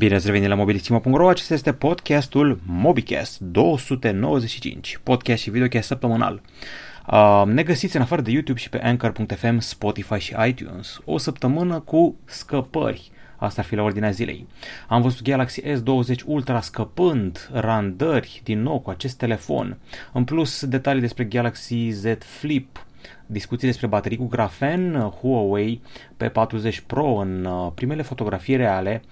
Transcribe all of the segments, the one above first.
Bine ați revenit la mobilisimo.ro, acesta este podcastul MobiCast 295, podcast și videocast săptămânal. Uh, ne găsiți în afară de YouTube și pe Anchor.fm, Spotify și iTunes. O săptămână cu scăpări. Asta ar fi la ordinea zilei. Am văzut Galaxy S20 Ultra scăpând randări din nou cu acest telefon. În plus, detalii despre Galaxy Z Flip, discuții despre baterii cu grafen, Huawei P40 Pro în uh, primele fotografii reale,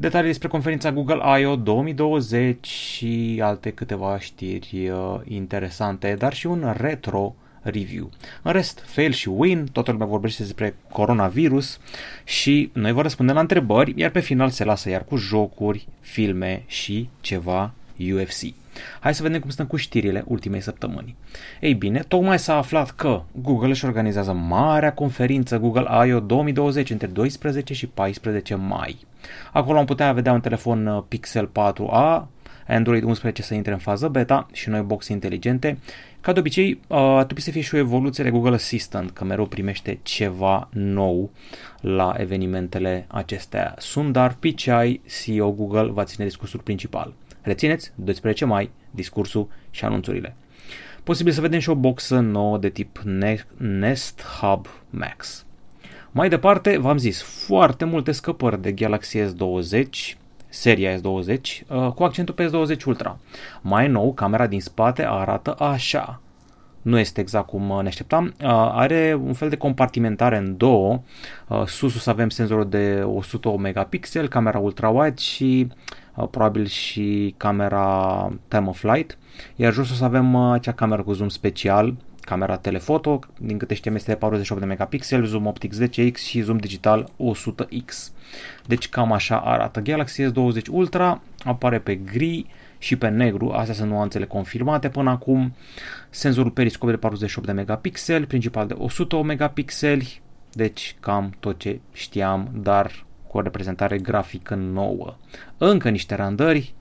detalii despre conferința Google I.O. 2020 și alte câteva știri uh, interesante, dar și un retro review. În rest, fail și win, toată lumea vorbește despre coronavirus și noi vă răspundem la întrebări, iar pe final se lasă iar cu jocuri, filme și ceva UFC. Hai să vedem cum stăm cu știrile ultimei săptămâni. Ei bine, tocmai s-a aflat că Google își organizează marea conferință Google I.O. 2020 între 12 și 14 mai. Acolo am putea vedea un telefon uh, Pixel 4a, Android 11 să intre în fază beta și noi boxe inteligente. Ca de obicei, uh, ar trebui să fie și o evoluție de Google Assistant, că mereu primește ceva nou la evenimentele acestea. Sundar Pichai, CEO Google, va ține discursul principal. Rețineți, 12 mai, discursul și anunțurile. Posibil să vedem și o boxă nouă de tip Nest Hub Max. Mai departe, v-am zis, foarte multe scăpări de Galaxy S20, seria S20, uh, cu accentul pe S20 Ultra. Mai nou, camera din spate arată așa. Nu este exact cum ne așteptam. Uh, are un fel de compartimentare în două. Uh, sus o să avem senzorul de 100 megapixel, camera ultra-wide și probabil și camera time of flight. Iar jos o să avem acea cameră cu zoom special, camera telefoto, din câte știm este de 48 de megapixel, zoom optic 10x și zoom digital 100x. Deci cam așa arată. Galaxy S20 Ultra apare pe gri și pe negru, astea sunt nuanțele confirmate până acum. Senzorul periscop de 48 de megapixel, principal de 100 megapixeli, deci cam tot ce știam, dar cu o reprezentare grafică nouă. Încă niște randări,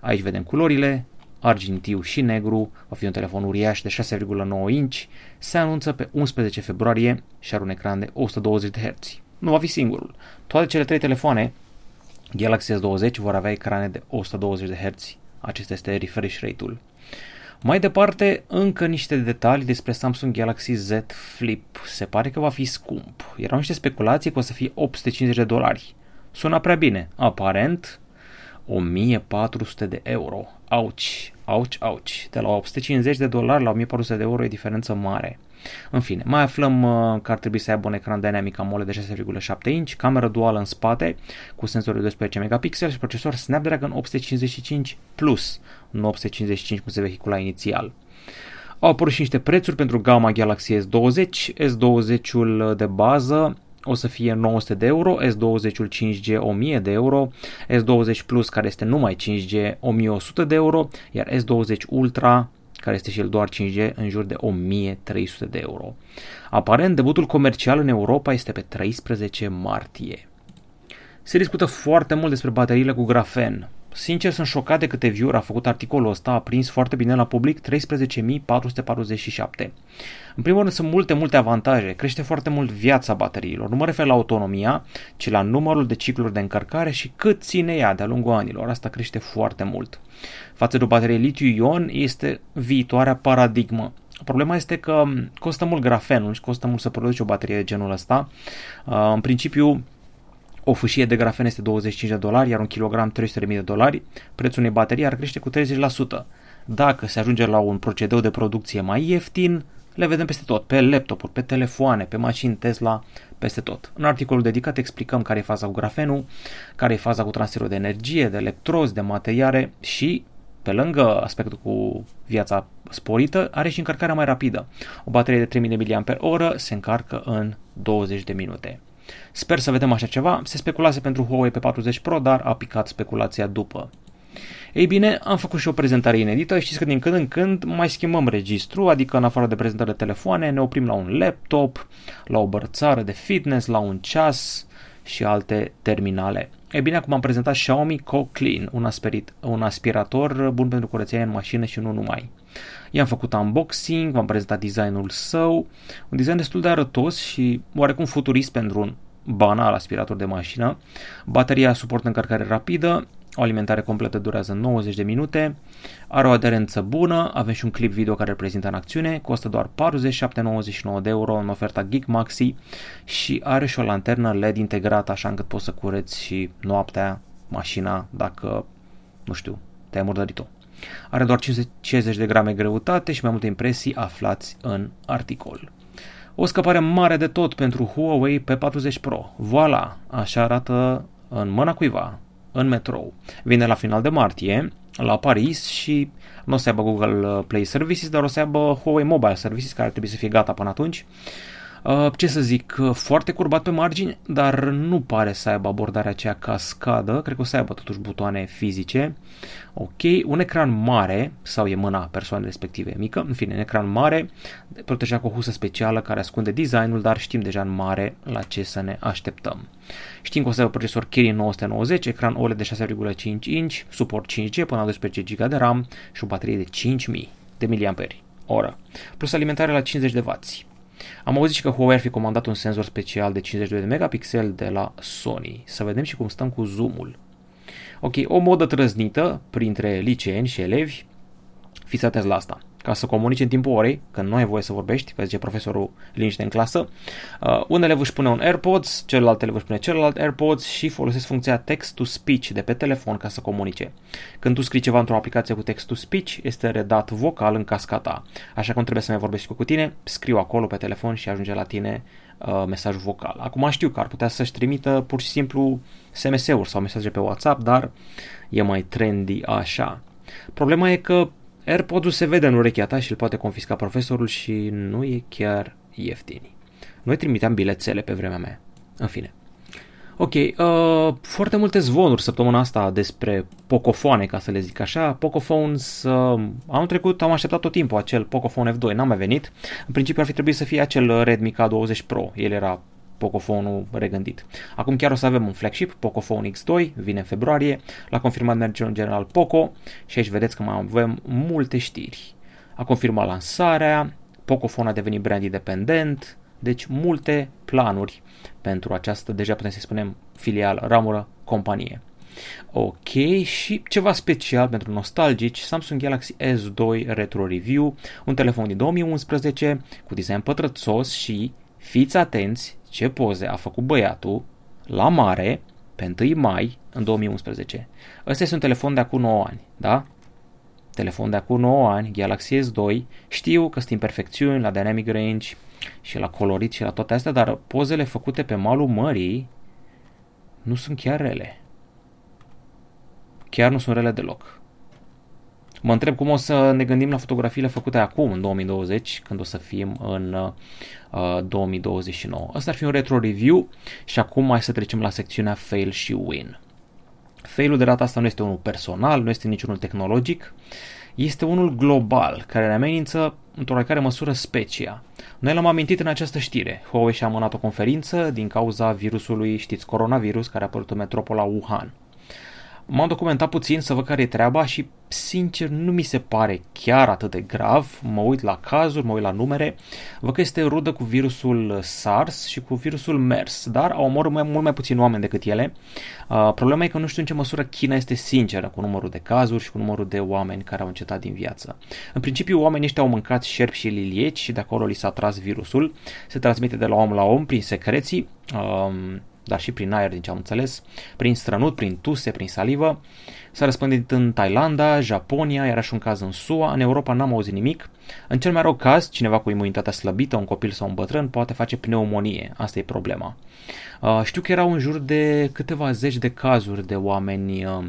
aici vedem culorile, argintiu și negru, va fi un telefon uriaș de 6,9 inch, se anunță pe 11 februarie și are un ecran de 120 de Hz. Nu va fi singurul. Toate cele trei telefoane Galaxy S20 vor avea ecrane de 120 de Hz. Acesta este refresh rate-ul. Mai departe, încă niște detalii despre Samsung Galaxy Z Flip. Se pare că va fi scump. Erau niște speculații că o să fie 850 de dolari. Sună prea bine. Aparent, 1400 de euro. Auci, auci, auci. De la 850 de dolari la 1400 de euro e diferență mare. În fine, mai aflăm uh, că ar trebui să aibă un ecran Dynamic AMOLED de 6,7 inch, cameră duală în spate cu senzor de 12 megapixel și procesor Snapdragon 855 Plus, nu 855 cum se vehicula inițial. Au apărut și niște prețuri pentru gama Galaxy S20, S20-ul de bază o să fie 900 de euro, S20-ul 5G 1000 de euro, S20 Plus care este numai 5G 1100 de euro, iar S20 Ultra care este și el doar 5G, în jur de 1300 de euro. Aparent, debutul comercial în Europa este pe 13 martie. Se discută foarte mult despre bateriile cu grafen. Sincer, sunt șocat de câte view a făcut articolul ăsta, a prins foarte bine la public 13.447. În primul rând sunt multe, multe avantaje, crește foarte mult viața bateriilor. Nu mă refer la autonomia, ci la numărul de cicluri de încărcare și cât ține ea de-a lungul anilor. Asta crește foarte mult. Față de o baterie litiu-ion este viitoarea paradigmă. Problema este că costă mult grafenul și costă mult să produci o baterie de genul ăsta. Uh, în principiu, o fâșie de grafen este 25 de dolari, iar un kilogram 300.000 de dolari. Prețul unei baterii ar crește cu 30%. Dacă se ajunge la un procedeu de producție mai ieftin, le vedem peste tot, pe laptopuri, pe telefoane, pe mașini Tesla, peste tot. În articolul dedicat explicăm care e faza cu grafenul, care e faza cu transferul de energie, de electrozi, de materiale și pe lângă aspectul cu viața sporită, are și încărcarea mai rapidă. O baterie de 3000 mAh se încarcă în 20 de minute. Sper să vedem așa ceva. Se speculase pentru Huawei pe 40 Pro, dar a picat speculația după. Ei bine, am făcut și o prezentare inedită. Știți că din când în când mai schimbăm registru, adică în afară de prezentări de telefoane, ne oprim la un laptop, la o bărțară de fitness, la un ceas și alte terminale. E bine, acum am prezentat Xiaomi Co-Clean, un, aspirit, un aspirator bun pentru curățenie în mașină și nu numai. I-am făcut unboxing, v-am prezentat designul său, un design destul de arătos și oarecum futurist pentru un banal aspirator de mașină. Bateria suportă încărcare rapidă, o alimentare completă durează 90 de minute, are o aderență bună, avem și un clip video care reprezintă în acțiune, costă doar 47,99 de euro în oferta Geek Maxi și are și o lanternă LED integrată așa încât poți să cureți și noaptea mașina dacă, nu știu, te-ai murdărit-o. Are doar 50 de grame greutate și mai multe impresii aflați în articol. O scăpare mare de tot pentru Huawei P40 Pro. Voila! Așa arată în mâna cuiva, în metrou. Vine la final de martie, la Paris și nu o să aibă Google Play Services, dar o să aibă Huawei Mobile Services, care ar trebui să fie gata până atunci. Uh, ce să zic, uh, foarte curbat pe margini, dar nu pare să aibă abordarea aceea cascadă, cred că o să aibă totuși butoane fizice. Ok, un ecran mare, sau e mâna persoanei respective mică, în fine, un ecran mare, protejat cu o husă specială care ascunde designul, dar știm deja în mare la ce să ne așteptăm. Știm că o să aibă procesor Kirin 990, ecran OLED de 6,5 inch, suport 5G până la 12 GB de RAM și o baterie de 5000 de mAh oră, plus alimentare la 50 de W. Am auzit și că Huawei ar fi comandat un senzor special de 52 de megapixel de la Sony. Să vedem și cum stăm cu zoomul. Ok, o modă trăznită printre liceeni și elevi. Fiți atenți la asta ca să comunici în timpul orei, când nu ai voie să vorbești, că zice profesorul liniște în clasă. Uh, unele își pune un AirPods, celelalte își pune celălalt AirPods și folosesc funcția text-to-speech de pe telefon ca să comunice. Când tu scrii ceva într-o aplicație cu text-to-speech, este redat vocal în cascata. Așa cum trebuie să mai vorbești cu tine, scriu acolo pe telefon și ajunge la tine uh, mesajul vocal. Acum știu că ar putea să-și trimită pur și simplu SMS-uri sau mesaje pe WhatsApp, dar e mai trendy așa. Problema e că AirPods-ul se vede în urechea ta și îl poate confisca profesorul și nu e chiar ieftin. Noi trimiteam bilețele pe vremea mea. În fine. Ok, uh, foarte multe zvonuri săptămâna asta despre pocofoane, ca să le zic așa. Pocophones, uh, anul trecut am așteptat tot timpul acel Pocophone F2, n-a mai venit. În principiu ar fi trebuit să fie acel Redmi K20 Pro, el era Pocophone-ul regândit. Acum chiar o să avem un flagship, Pocophone X2, vine în februarie, l-a confirmat managerul general Poco și aici vedeți că mai avem multe știri. A confirmat lansarea, Pocophone a devenit brand independent, deci multe planuri pentru această, deja putem să spunem, filială, ramură, companie. Ok, și ceva special pentru nostalgici, Samsung Galaxy S2 Retro Review, un telefon din 2011 cu design pătrățos și, fiți atenți, ce poze a făcut băiatul la mare pe 1 mai în 2011. Ăsta este un telefon de acum 9 ani, da? Telefon de acum 9 ani, Galaxy S2. Știu că sunt imperfecțiuni la Dynamic Range și la colorit și la toate astea, dar pozele făcute pe malul mării nu sunt chiar rele. Chiar nu sunt rele deloc. Mă întreb cum o să ne gândim la fotografiile făcute acum, în 2020, când o să fim în uh, 2029. Asta ar fi un retro review și acum mai să trecem la secțiunea fail și win. Failul de data asta nu este unul personal, nu este niciunul tehnologic, este unul global, care ne amenință într-o oarecare măsură specia. Noi l-am amintit în această știre. Huawei și-a amânat o conferință din cauza virusului, știți, coronavirus, care a apărut în metropola Wuhan. M-am documentat puțin să văd care e treaba și, sincer, nu mi se pare chiar atât de grav. Mă uit la cazuri, mă uit la numere, văd că este rudă cu virusul SARS și cu virusul MERS, dar au omorât mai, mult mai puțin oameni decât ele. Uh, problema e că nu știu în ce măsură China este sinceră cu numărul de cazuri și cu numărul de oameni care au încetat din viață. În principiu, oamenii ăștia au mâncat șerpi și lilieci și de acolo li s-a tras virusul. Se transmite de la om la om prin secreții. Um, dar și prin aer, din ce am înțeles, prin strănut, prin tuse, prin salivă. S-a răspândit în Thailanda, Japonia, era și un caz în SUA, în Europa n-am auzit nimic. În cel mai rău caz, cineva cu imunitatea slăbită, un copil sau un bătrân, poate face pneumonie. Asta e problema. Uh, știu că erau în jur de câteva zeci de cazuri de oameni uh,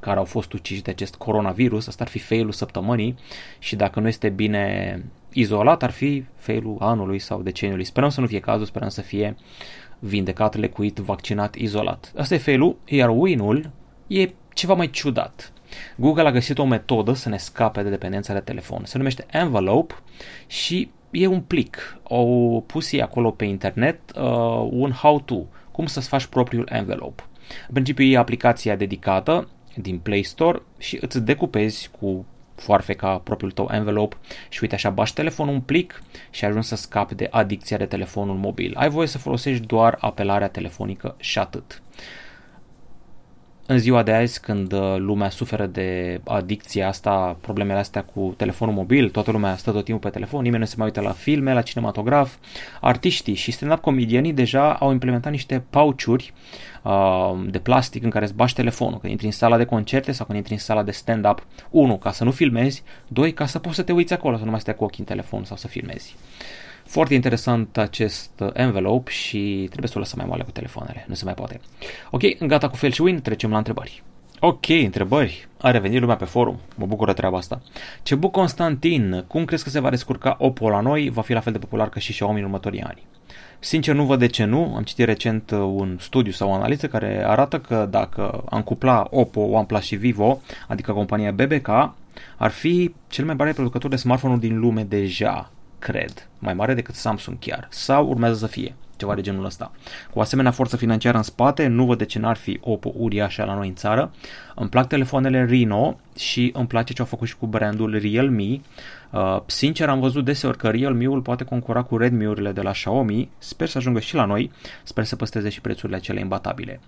care au fost uciși de acest coronavirus, asta ar fi failul săptămânii și dacă nu este bine izolat, ar fi failul anului sau deceniului. Sperăm să nu fie cazul, sperăm să fie vindecat, lecuit, vaccinat, izolat. Asta e failul, iar win-ul e ceva mai ciudat. Google a găsit o metodă să ne scape de dependența de telefon. Se numește Envelope și e un plic. Au pus ei acolo pe internet uh, un how-to, cum să-ți faci propriul envelope. În principiu e aplicația dedicată din Play Store și îți decupezi cu foarfeca propriul tău envelope și uite așa bași telefonul un plic și ajungi să scapi de adicția de telefonul mobil. Ai voie să folosești doar apelarea telefonică și atât în ziua de azi, când uh, lumea suferă de adicția asta, problemele astea cu telefonul mobil, toată lumea stă tot timpul pe telefon, nimeni nu se mai uită la filme, la cinematograf, artiștii și stand-up comedianii deja au implementat niște pauciuri uh, de plastic în care îți bași telefonul când intri în sala de concerte sau când intri în sala de stand-up. Unu, ca să nu filmezi, doi, ca să poți să te uiți acolo, să nu mai stai cu ochii în telefon sau să filmezi. Foarte interesant acest envelope și trebuie să o lăsăm mai moale cu telefoanele, nu se mai poate. Ok, gata cu fel și win, trecem la întrebări. Ok, întrebări. A revenit lumea pe forum. Mă bucură treaba asta. Cebu Constantin, cum crezi că se va descurca Oppo la noi? Va fi la fel de popular ca și Xiaomi în următorii ani. Sincer, nu văd de ce nu. Am citit recent un studiu sau o analiză care arată că dacă am cupla Oppo, OnePlus și Vivo, adică compania BBK, ar fi cel mai mare producător de smartphone-uri din lume deja cred, mai mare decât Samsung chiar, sau urmează să fie ceva de genul ăsta. Cu asemenea forță financiară în spate, nu văd de ce n-ar fi Oppo uriașă la noi în țară. Îmi plac telefoanele Reno și îmi place ce au făcut și cu brandul Realme. Uh, sincer, am văzut deseori că Realme-ul poate concura cu Redmi-urile de la Xiaomi. Sper să ajungă și la noi. Sper să păstreze și prețurile cele imbatabile.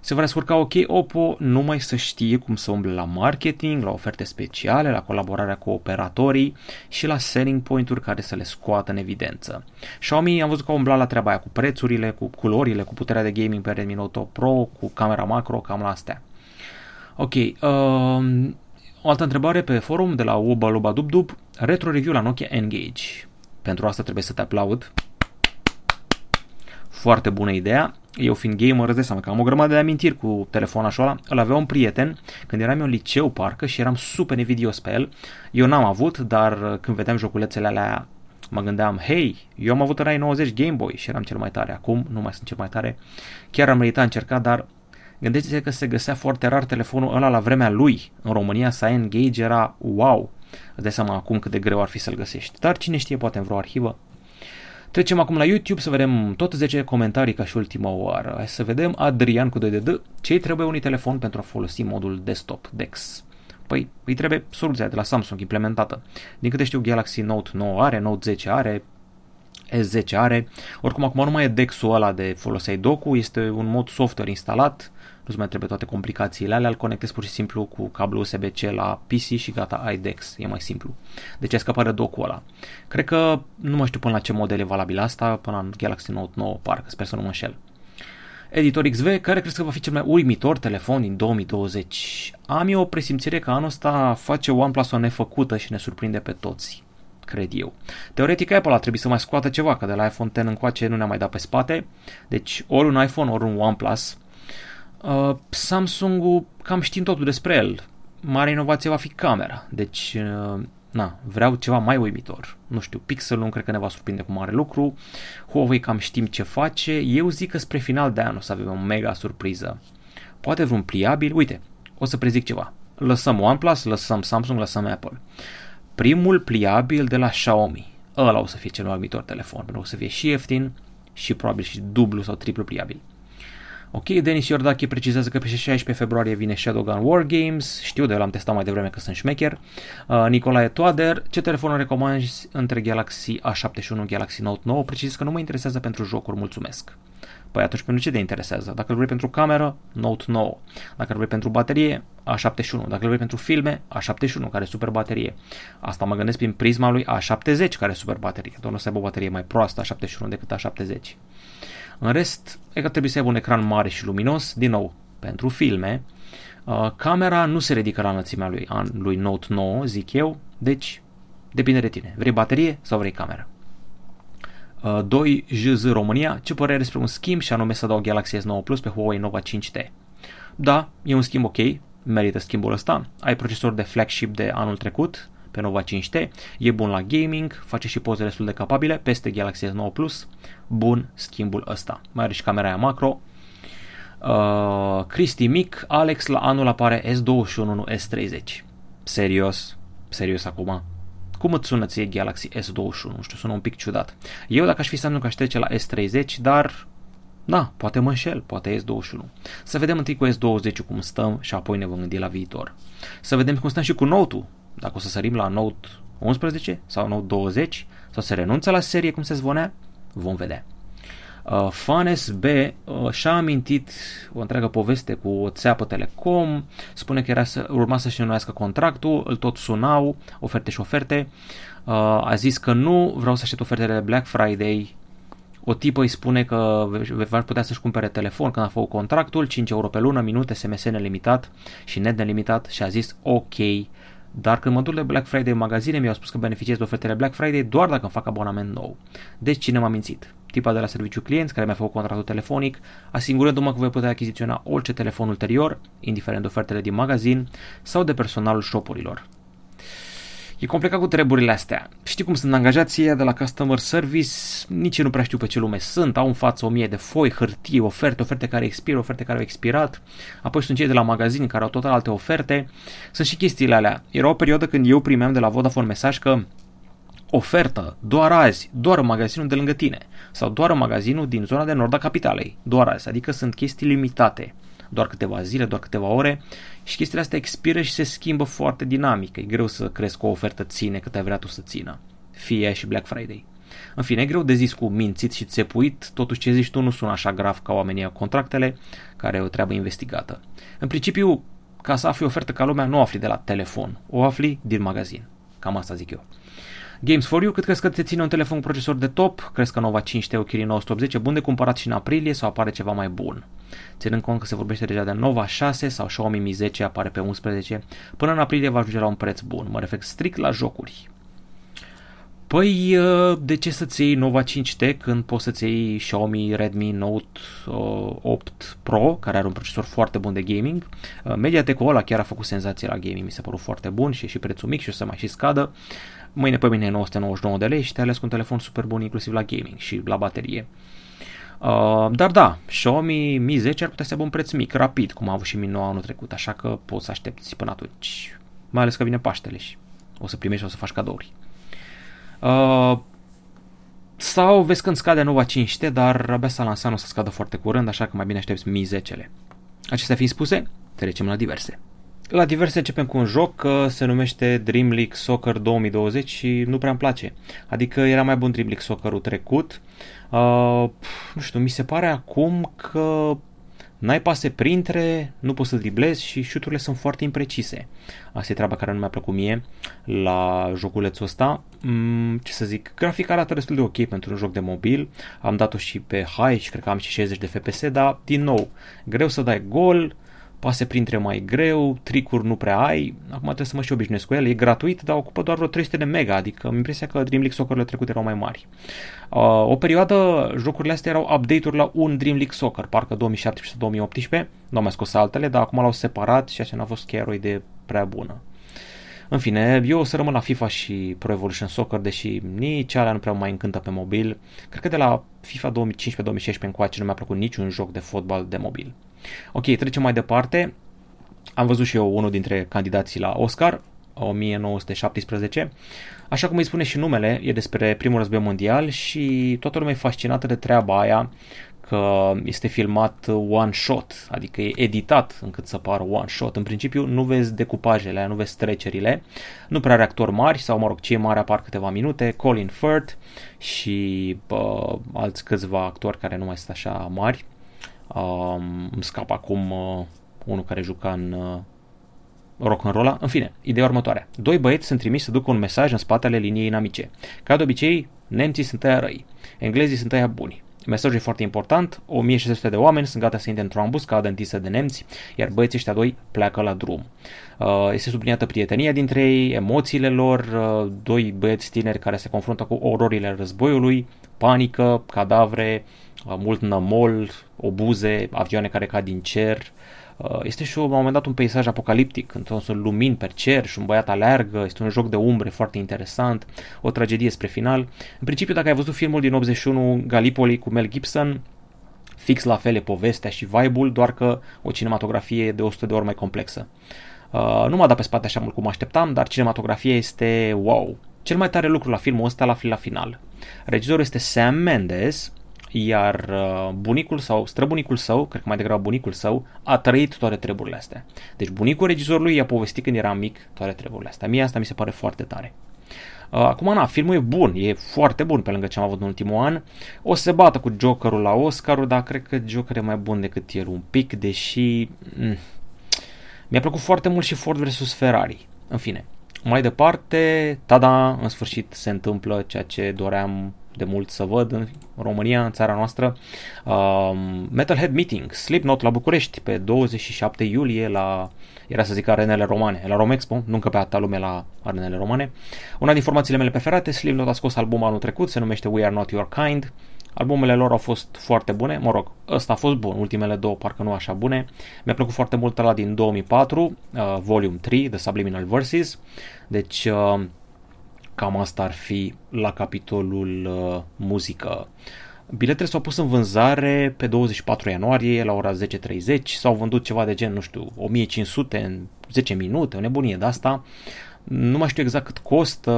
Se va descurca ok Oppo numai să știe cum să umble la marketing, la oferte speciale, la colaborarea cu operatorii și la selling point-uri care să le scoată în evidență. Xiaomi am văzut că umbla la treaba aia cu prețurile, cu culorile, cu puterea de gaming pe Redmi Note 8 Pro, cu camera macro, cam la astea. Ok, um, o altă întrebare pe forum de la Uba Luba Dub Dub, retro review la Nokia Engage. Pentru asta trebuie să te aplaud. Foarte bună ideea. Eu fiind gamer, îți dai seama că am o grămadă de amintiri cu telefonul ăla. Îl avea un prieten când eram eu în liceu, parcă, și eram super invidios pe el. Eu n-am avut, dar când vedeam joculețele alea mă gândeam, hei, eu am avut în 90 Game Boy și eram cel mai tare. Acum nu mai sunt cel mai tare. Chiar am meritat încercat, dar Gândește-te că se găsea foarte rar telefonul ăla la vremea lui. În România să ai Engage era wow. Îți dai seama acum cât de greu ar fi să-l găsești. Dar cine știe, poate în vreo arhivă. Trecem acum la YouTube să vedem tot 10 comentarii ca și ultima oară. Hai să vedem Adrian cu 2 de D. Ce trebuie unui telefon pentru a folosi modul desktop DeX? Păi îi trebuie soluția de la Samsung implementată. Din câte știu Galaxy Note 9 are, Note 10 are, S10 are. Oricum acum nu mai e DeX-ul ăla de foloseai docu, este un mod software instalat nu-ți mai trebuie toate complicațiile alea, îl conectezi pur și simplu cu cablu USB-C la PC și gata, ai DeX, e mai simplu. Deci ai scăpat de docul ăla. Cred că, nu mai știu până la ce model e valabil asta, până în Galaxy Note 9, parcă, sper să nu mă înșel. Editor XV, care crezi că va fi cel mai uimitor telefon din 2020? Am eu o presimțire că anul ăsta face OnePlus o nefăcută și ne surprinde pe toți cred eu. Teoretic Apple a trebuit să mai scoată ceva, că de la iPhone 10 încoace nu ne-a mai dat pe spate, deci ori un iPhone, ori un OnePlus Uh, Samsung-ul cam știm totul despre el. Mare inovație va fi camera. Deci, uh, na, vreau ceva mai uimitor. Nu știu, Pixel nu cred că ne va surprinde cu mare lucru. Huawei cam știm ce face. Eu zic că spre final de an o să avem o mega surpriză. Poate vreun pliabil. Uite, o să prezic ceva. Lăsăm OnePlus, lăsăm Samsung, lăsăm Apple. Primul pliabil de la Xiaomi. Ăla o să fie cel mai uimitor telefon, pentru că o să fie și ieftin și probabil și dublu sau triplu pliabil. Ok, Denis Iordache precizează că pe 16 februarie vine Shadowgun War Games, știu de l-am testat mai devreme că sunt șmecher. Uh, Nicolae Toader, ce telefon recomanzi între Galaxy A71 și Galaxy Note 9? Precizez că nu mă interesează pentru jocuri, mulțumesc. Păi atunci pentru ce te interesează? Dacă îl vrei pentru cameră, Note 9. Dacă îl vrei pentru baterie, A71. Dacă îl vrei pentru filme, A71, care are super baterie. Asta mă gândesc prin prisma lui A70, care are super baterie. Doar nu să aibă o baterie mai proastă A71 decât A70. În rest, e că trebuie să aibă un ecran mare și luminos, din nou, pentru filme. Uh, camera nu se ridică la înălțimea lui, lui Note 9, zic eu, deci depinde de tine. Vrei baterie sau vrei camera? Uh, 2 JZ România, ce părere despre un schimb și anume să dau Galaxy S9 Plus pe Huawei Nova 5T? Da, e un schimb ok, merită schimbul ăsta. Ai procesor de flagship de anul trecut, pe Nova 5T, e bun la gaming, face și poze destul de capabile, peste Galaxy S9 Plus, bun schimbul ăsta. Mai are și camera aia macro. Uh, Cristi Mic, Alex, la anul apare S21, nu S30. Serios? Serios acum? Cum îți sună ție Galaxy S21? Nu știu, sună un pic ciudat. Eu dacă aș fi Samsung aș trece la S30, dar da, poate mă înșel, poate S21. Să vedem întâi cu S20 cum stăm și apoi ne vom gândi la viitor. Să vedem cum stăm și cu Note-ul dacă o să sărim la Note 11 sau Note 20 sau se renunță la serie cum se zvonea, vom vedea. Uh, Fanes B uh, și-a amintit o întreagă poveste cu o țeapă Telecom, spune că era să, urma să-și înnoiască contractul, îl tot sunau, oferte și oferte, uh, a zis că nu, vreau să aștept ofertele de Black Friday, o tipă îi spune că va putea să-și cumpere telefon când a făcut contractul, 5 euro pe lună, minute, SMS nelimitat și net nelimitat și a zis ok, dar când mă duc de Black Friday în magazine, mi-au spus că beneficiez de ofertele Black Friday doar dacă îmi fac abonament nou. Deci cine m-a mințit? Tipa de la serviciu clienți care mi-a făcut contractul telefonic, asigurându-mă că voi putea achiziționa orice telefon ulterior, indiferent de ofertele din magazin sau de personalul shopurilor. E complicat cu treburile astea. Știi cum sunt angajații de la customer service, nici nu prea știu pe ce lume sunt, au în față o mie de foi, hârtie, oferte, oferte care expiră, oferte care au expirat, apoi sunt cei de la magazin care au total alte oferte, sunt și chestiile alea. Era o perioadă când eu primeam de la Vodafone mesaj că ofertă doar azi, doar în magazinul de lângă tine sau doar în magazinul din zona de nord a capitalei, doar azi, adică sunt chestii limitate doar câteva zile, doar câteva ore și chestiile astea expiră și se schimbă foarte dinamic. E greu să crezi că o ofertă ține cât ai vrea tu să țină. Fie și Black Friday. În fine, e greu de zis cu mințit și țepuit, totuși ce zici tu nu sună așa grav ca oamenii contractele, care e o treabă investigată. În principiu, ca să afli ofertă ca lumea, nu o afli de la telefon, o afli din magazin. Cam asta zic eu. Games for You, cât crezi că te ține un telefon cu procesor de top? Crezi că Nova 5 T Kirin 980 e bun de cumpărat și în aprilie sau apare ceva mai bun? Ținând cont că se vorbește deja de Nova 6 sau Xiaomi Mi 10 apare pe 11, până în aprilie va ajunge la un preț bun. Mă refer strict la jocuri. Păi, uh, de ce să-ți iei Nova 5T când poți să-ți iei Xiaomi Redmi Note 8 uh, Pro, care are un procesor foarte bun de gaming? Uh, Mediatek-ul ăla chiar a făcut senzație la gaming, mi se părut foarte bun și e și prețul mic și o să mai și scadă. Mâine pe mine 999 de lei și te ales cu un telefon super bun inclusiv la gaming și la baterie. Uh, dar da, Xiaomi Mi 10 ar putea să aibă un preț mic, rapid, cum a avut și Mi 9 anul trecut, așa că poți să aștepți până atunci. Mai ales că vine Paștele și o să primești și o să faci cadouri. Uh, sau vezi când scade Nova 5T, dar abia s-a lansat, nu o să scadă foarte curând, așa că mai bine aștepți Mi 10-le. Acestea fiind spuse, trecem la diverse. La diverse începem cu un joc că se numește Dream League Soccer 2020 și nu prea îmi place. Adică era mai bun Dream League Soccer-ul trecut. Uh, nu știu, mi se pare acum că n-ai pase printre, nu poți să driblezi și șuturile sunt foarte imprecise. Asta e treaba care nu mi-a plăcut mie la joculețul ăsta. Mm, ce să zic, grafica arată destul de ok pentru un joc de mobil. Am dat-o și pe high și cred că am și 60 de FPS, dar din nou, greu să dai gol, pase printre mai greu, tricuri nu prea ai, acum trebuie să mă și obișnuiesc cu el, e gratuit, dar ocupă doar vreo 300 de mega, adică am impresia că Dream League Soccer-urile trecute erau mai mari. Uh, o perioadă, jocurile astea erau update-uri la un Dream League Soccer, parcă 2017-2018, nu am mai scos altele, dar acum l-au separat și așa n-a fost chiar o idee prea bună. În fine, eu o să rămân la FIFA și Pro Evolution Soccer, deși nici alea nu prea mai încântă pe mobil. Cred că de la FIFA 2015-2016 încoace nu mi-a plăcut niciun joc de fotbal de mobil. Ok, trecem mai departe. Am văzut și eu unul dintre candidații la Oscar, 1917. Așa cum îi spune și numele, e despre primul război mondial și toată lumea e fascinată de treaba aia că este filmat one shot, adică e editat încât să pară one shot. În principiu nu vezi decupajele, nu vezi trecerile, nu prea are actori mari sau mă rog cei mari apar câteva minute, Colin Firth și bă, alți câțiva actori care nu mai sunt așa mari. Um, îmi scap acum uh, unul care juca în uh, rock and roll În fine, ideea următoare. Doi băieți sunt trimiși să ducă un mesaj în spatele liniei inamice. Ca de obicei, nemții sunt aia răi, englezii sunt aia buni. Mesajul e foarte important, 1600 de oameni sunt gata să intre într-o ambuscadă întinsă de nemți, iar băieții ăștia doi pleacă la drum. Uh, este subliniată prietenia dintre ei, emoțiile lor, uh, doi băieți tineri care se confruntă cu ororile războiului, panică, cadavre, uh, mult nămol, obuze, avioane care cad din cer, Uh, este și la un moment dat un peisaj apocaliptic, când sunt lumini pe cer și un băiat aleargă, este un joc de umbre foarte interesant, o tragedie spre final. În principiu, dacă ai văzut filmul din 81 Gallipoli cu Mel Gibson, fix la fel e povestea și vibe-ul, doar că o cinematografie de 100 de ori mai complexă. Uh, nu m-a dat pe spate așa mult cum așteptam, dar cinematografia este wow. Cel mai tare lucru la filmul ăsta la, la final. Regizorul este Sam Mendes, iar uh, bunicul sau străbunicul său, cred că mai degrabă bunicul său, a trăit toate treburile astea. Deci bunicul regizorului i-a povestit când era mic toate treburile astea. Mie asta mi se pare foarte tare. Uh, acum, na, filmul e bun, e foarte bun pe lângă ce am avut în ultimul an. O să se bată cu Jokerul la Oscar, dar cred că Joker e mai bun decât el un pic, deși... Mm, mi-a plăcut foarte mult și Ford vs. Ferrari. În fine, mai departe, tada, în sfârșit se întâmplă ceea ce doream de mult să văd în România, în țara noastră. Uh, Metalhead Meeting, Slipknot la București pe 27 iulie la, era să zic, arenele romane, la Romexpo, nu pe atâta lume la arenele romane. Una din formațiile mele preferate, Slipknot a scos albumul anul trecut, se numește We Are Not Your Kind. Albumele lor au fost foarte bune, mă rog, ăsta a fost bun, ultimele două parcă nu așa bune. Mi-a plăcut foarte mult la din 2004, uh, Volume 3, The Subliminal Verses. Deci, uh, Cam asta ar fi la capitolul uh, muzică. Biletele s-au pus în vânzare pe 24 ianuarie la ora 10.30, s-au vândut ceva de gen, nu știu, 1500 în 10 minute, o nebunie de asta. Nu mai știu exact cât costă,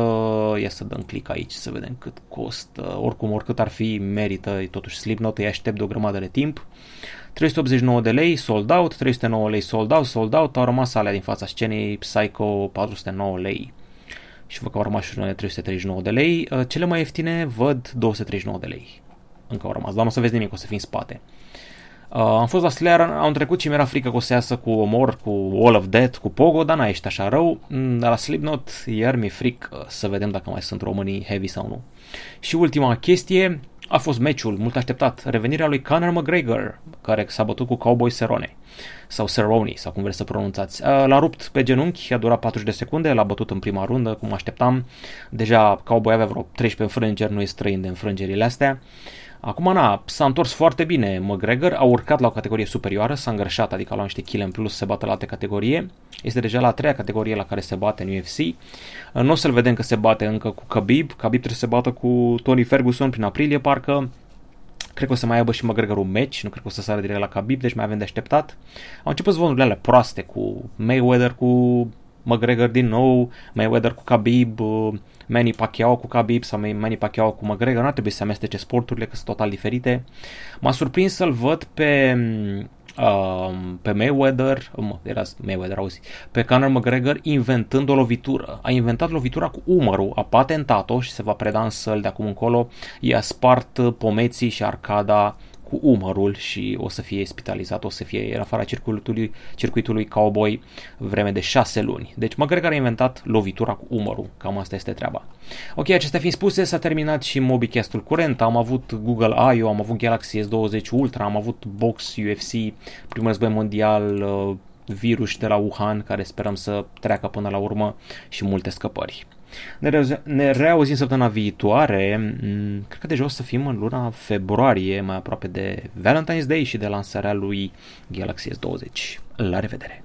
ia să dăm click aici să vedem cât costă, oricum oricât ar fi merită, totuși Slipknot îi aștept de o grămadă de timp. 389 de lei sold out, 309 lei sold out, sold out, au rămas alea din fața scenei, Psycho 409 lei și văd că au rămas și unele 339 de lei. Uh, cele mai ieftine văd 239 de lei. Încă au rămas, dar nu o să vezi nimic, o să fii în spate. Uh, am fost la Slayer, am trecut și mi-era frică că o să iasă cu Omor, cu All of Death, cu Pogo, dar n-a ieșit așa rău. Mm, dar la Slipknot iar mi-e fric uh, să vedem dacă mai sunt românii heavy sau nu. Și ultima chestie, a fost meciul mult așteptat, revenirea lui Conor McGregor, care s-a bătut cu Cowboy Cerrone sau Cerrone, sau cum vreți să pronunțați. L-a rupt pe genunchi, a durat 40 de secunde, l-a bătut în prima rundă, cum așteptam. Deja Cowboy avea vreo 13 înfrângeri, nu e străin de înfrângerile astea. Acum, na, s-a întors foarte bine McGregor, a urcat la o categorie superioară, s-a îngrășat, adică a luat niște kg în plus, se bate la alte categorie. Este deja la a treia categorie la care se bate în UFC. Nu o să-l vedem că se bate încă cu Khabib. Khabib trebuie să se bată cu Tony Ferguson prin aprilie, parcă. Cred că o să mai aibă și McGregor un match, nu cred că o să sară direct la Khabib, deci mai avem de așteptat. Au început zvonturile alea proaste cu Mayweather, cu McGregor din nou, Mayweather cu Khabib, Manny Pacquiao cu Khabib sau Manny Pacquiao cu McGregor, nu ar trebui să amestece sporturile, că sunt total diferite. M-a surprins să-l văd pe uh, pe Mayweather, mă, era Mayweather, auzi, pe Conor McGregor inventând o lovitură. A inventat lovitura cu umărul, a patentat-o și se va preda în săl de acum încolo. I-a spart pomeții și arcada cu umărul și o să fie spitalizat, o să fie în afara circuitului, circuitului cowboy vreme de 6 luni. Deci McGregor a inventat lovitura cu umărul, cam asta este treaba. Ok, acestea fiind spuse, s-a terminat și MobiCast-ul curent, am avut Google I.O., am avut Galaxy S20 Ultra, am avut Box UFC, primul război mondial, uh, virus de la Wuhan, care sperăm să treacă până la urmă și multe scăpări. Ne, re- ne reauzim săptămâna viitoare, mm, cred că deja o să fim în luna februarie, mai aproape de Valentine's Day și de lansarea lui Galaxy S20. La revedere!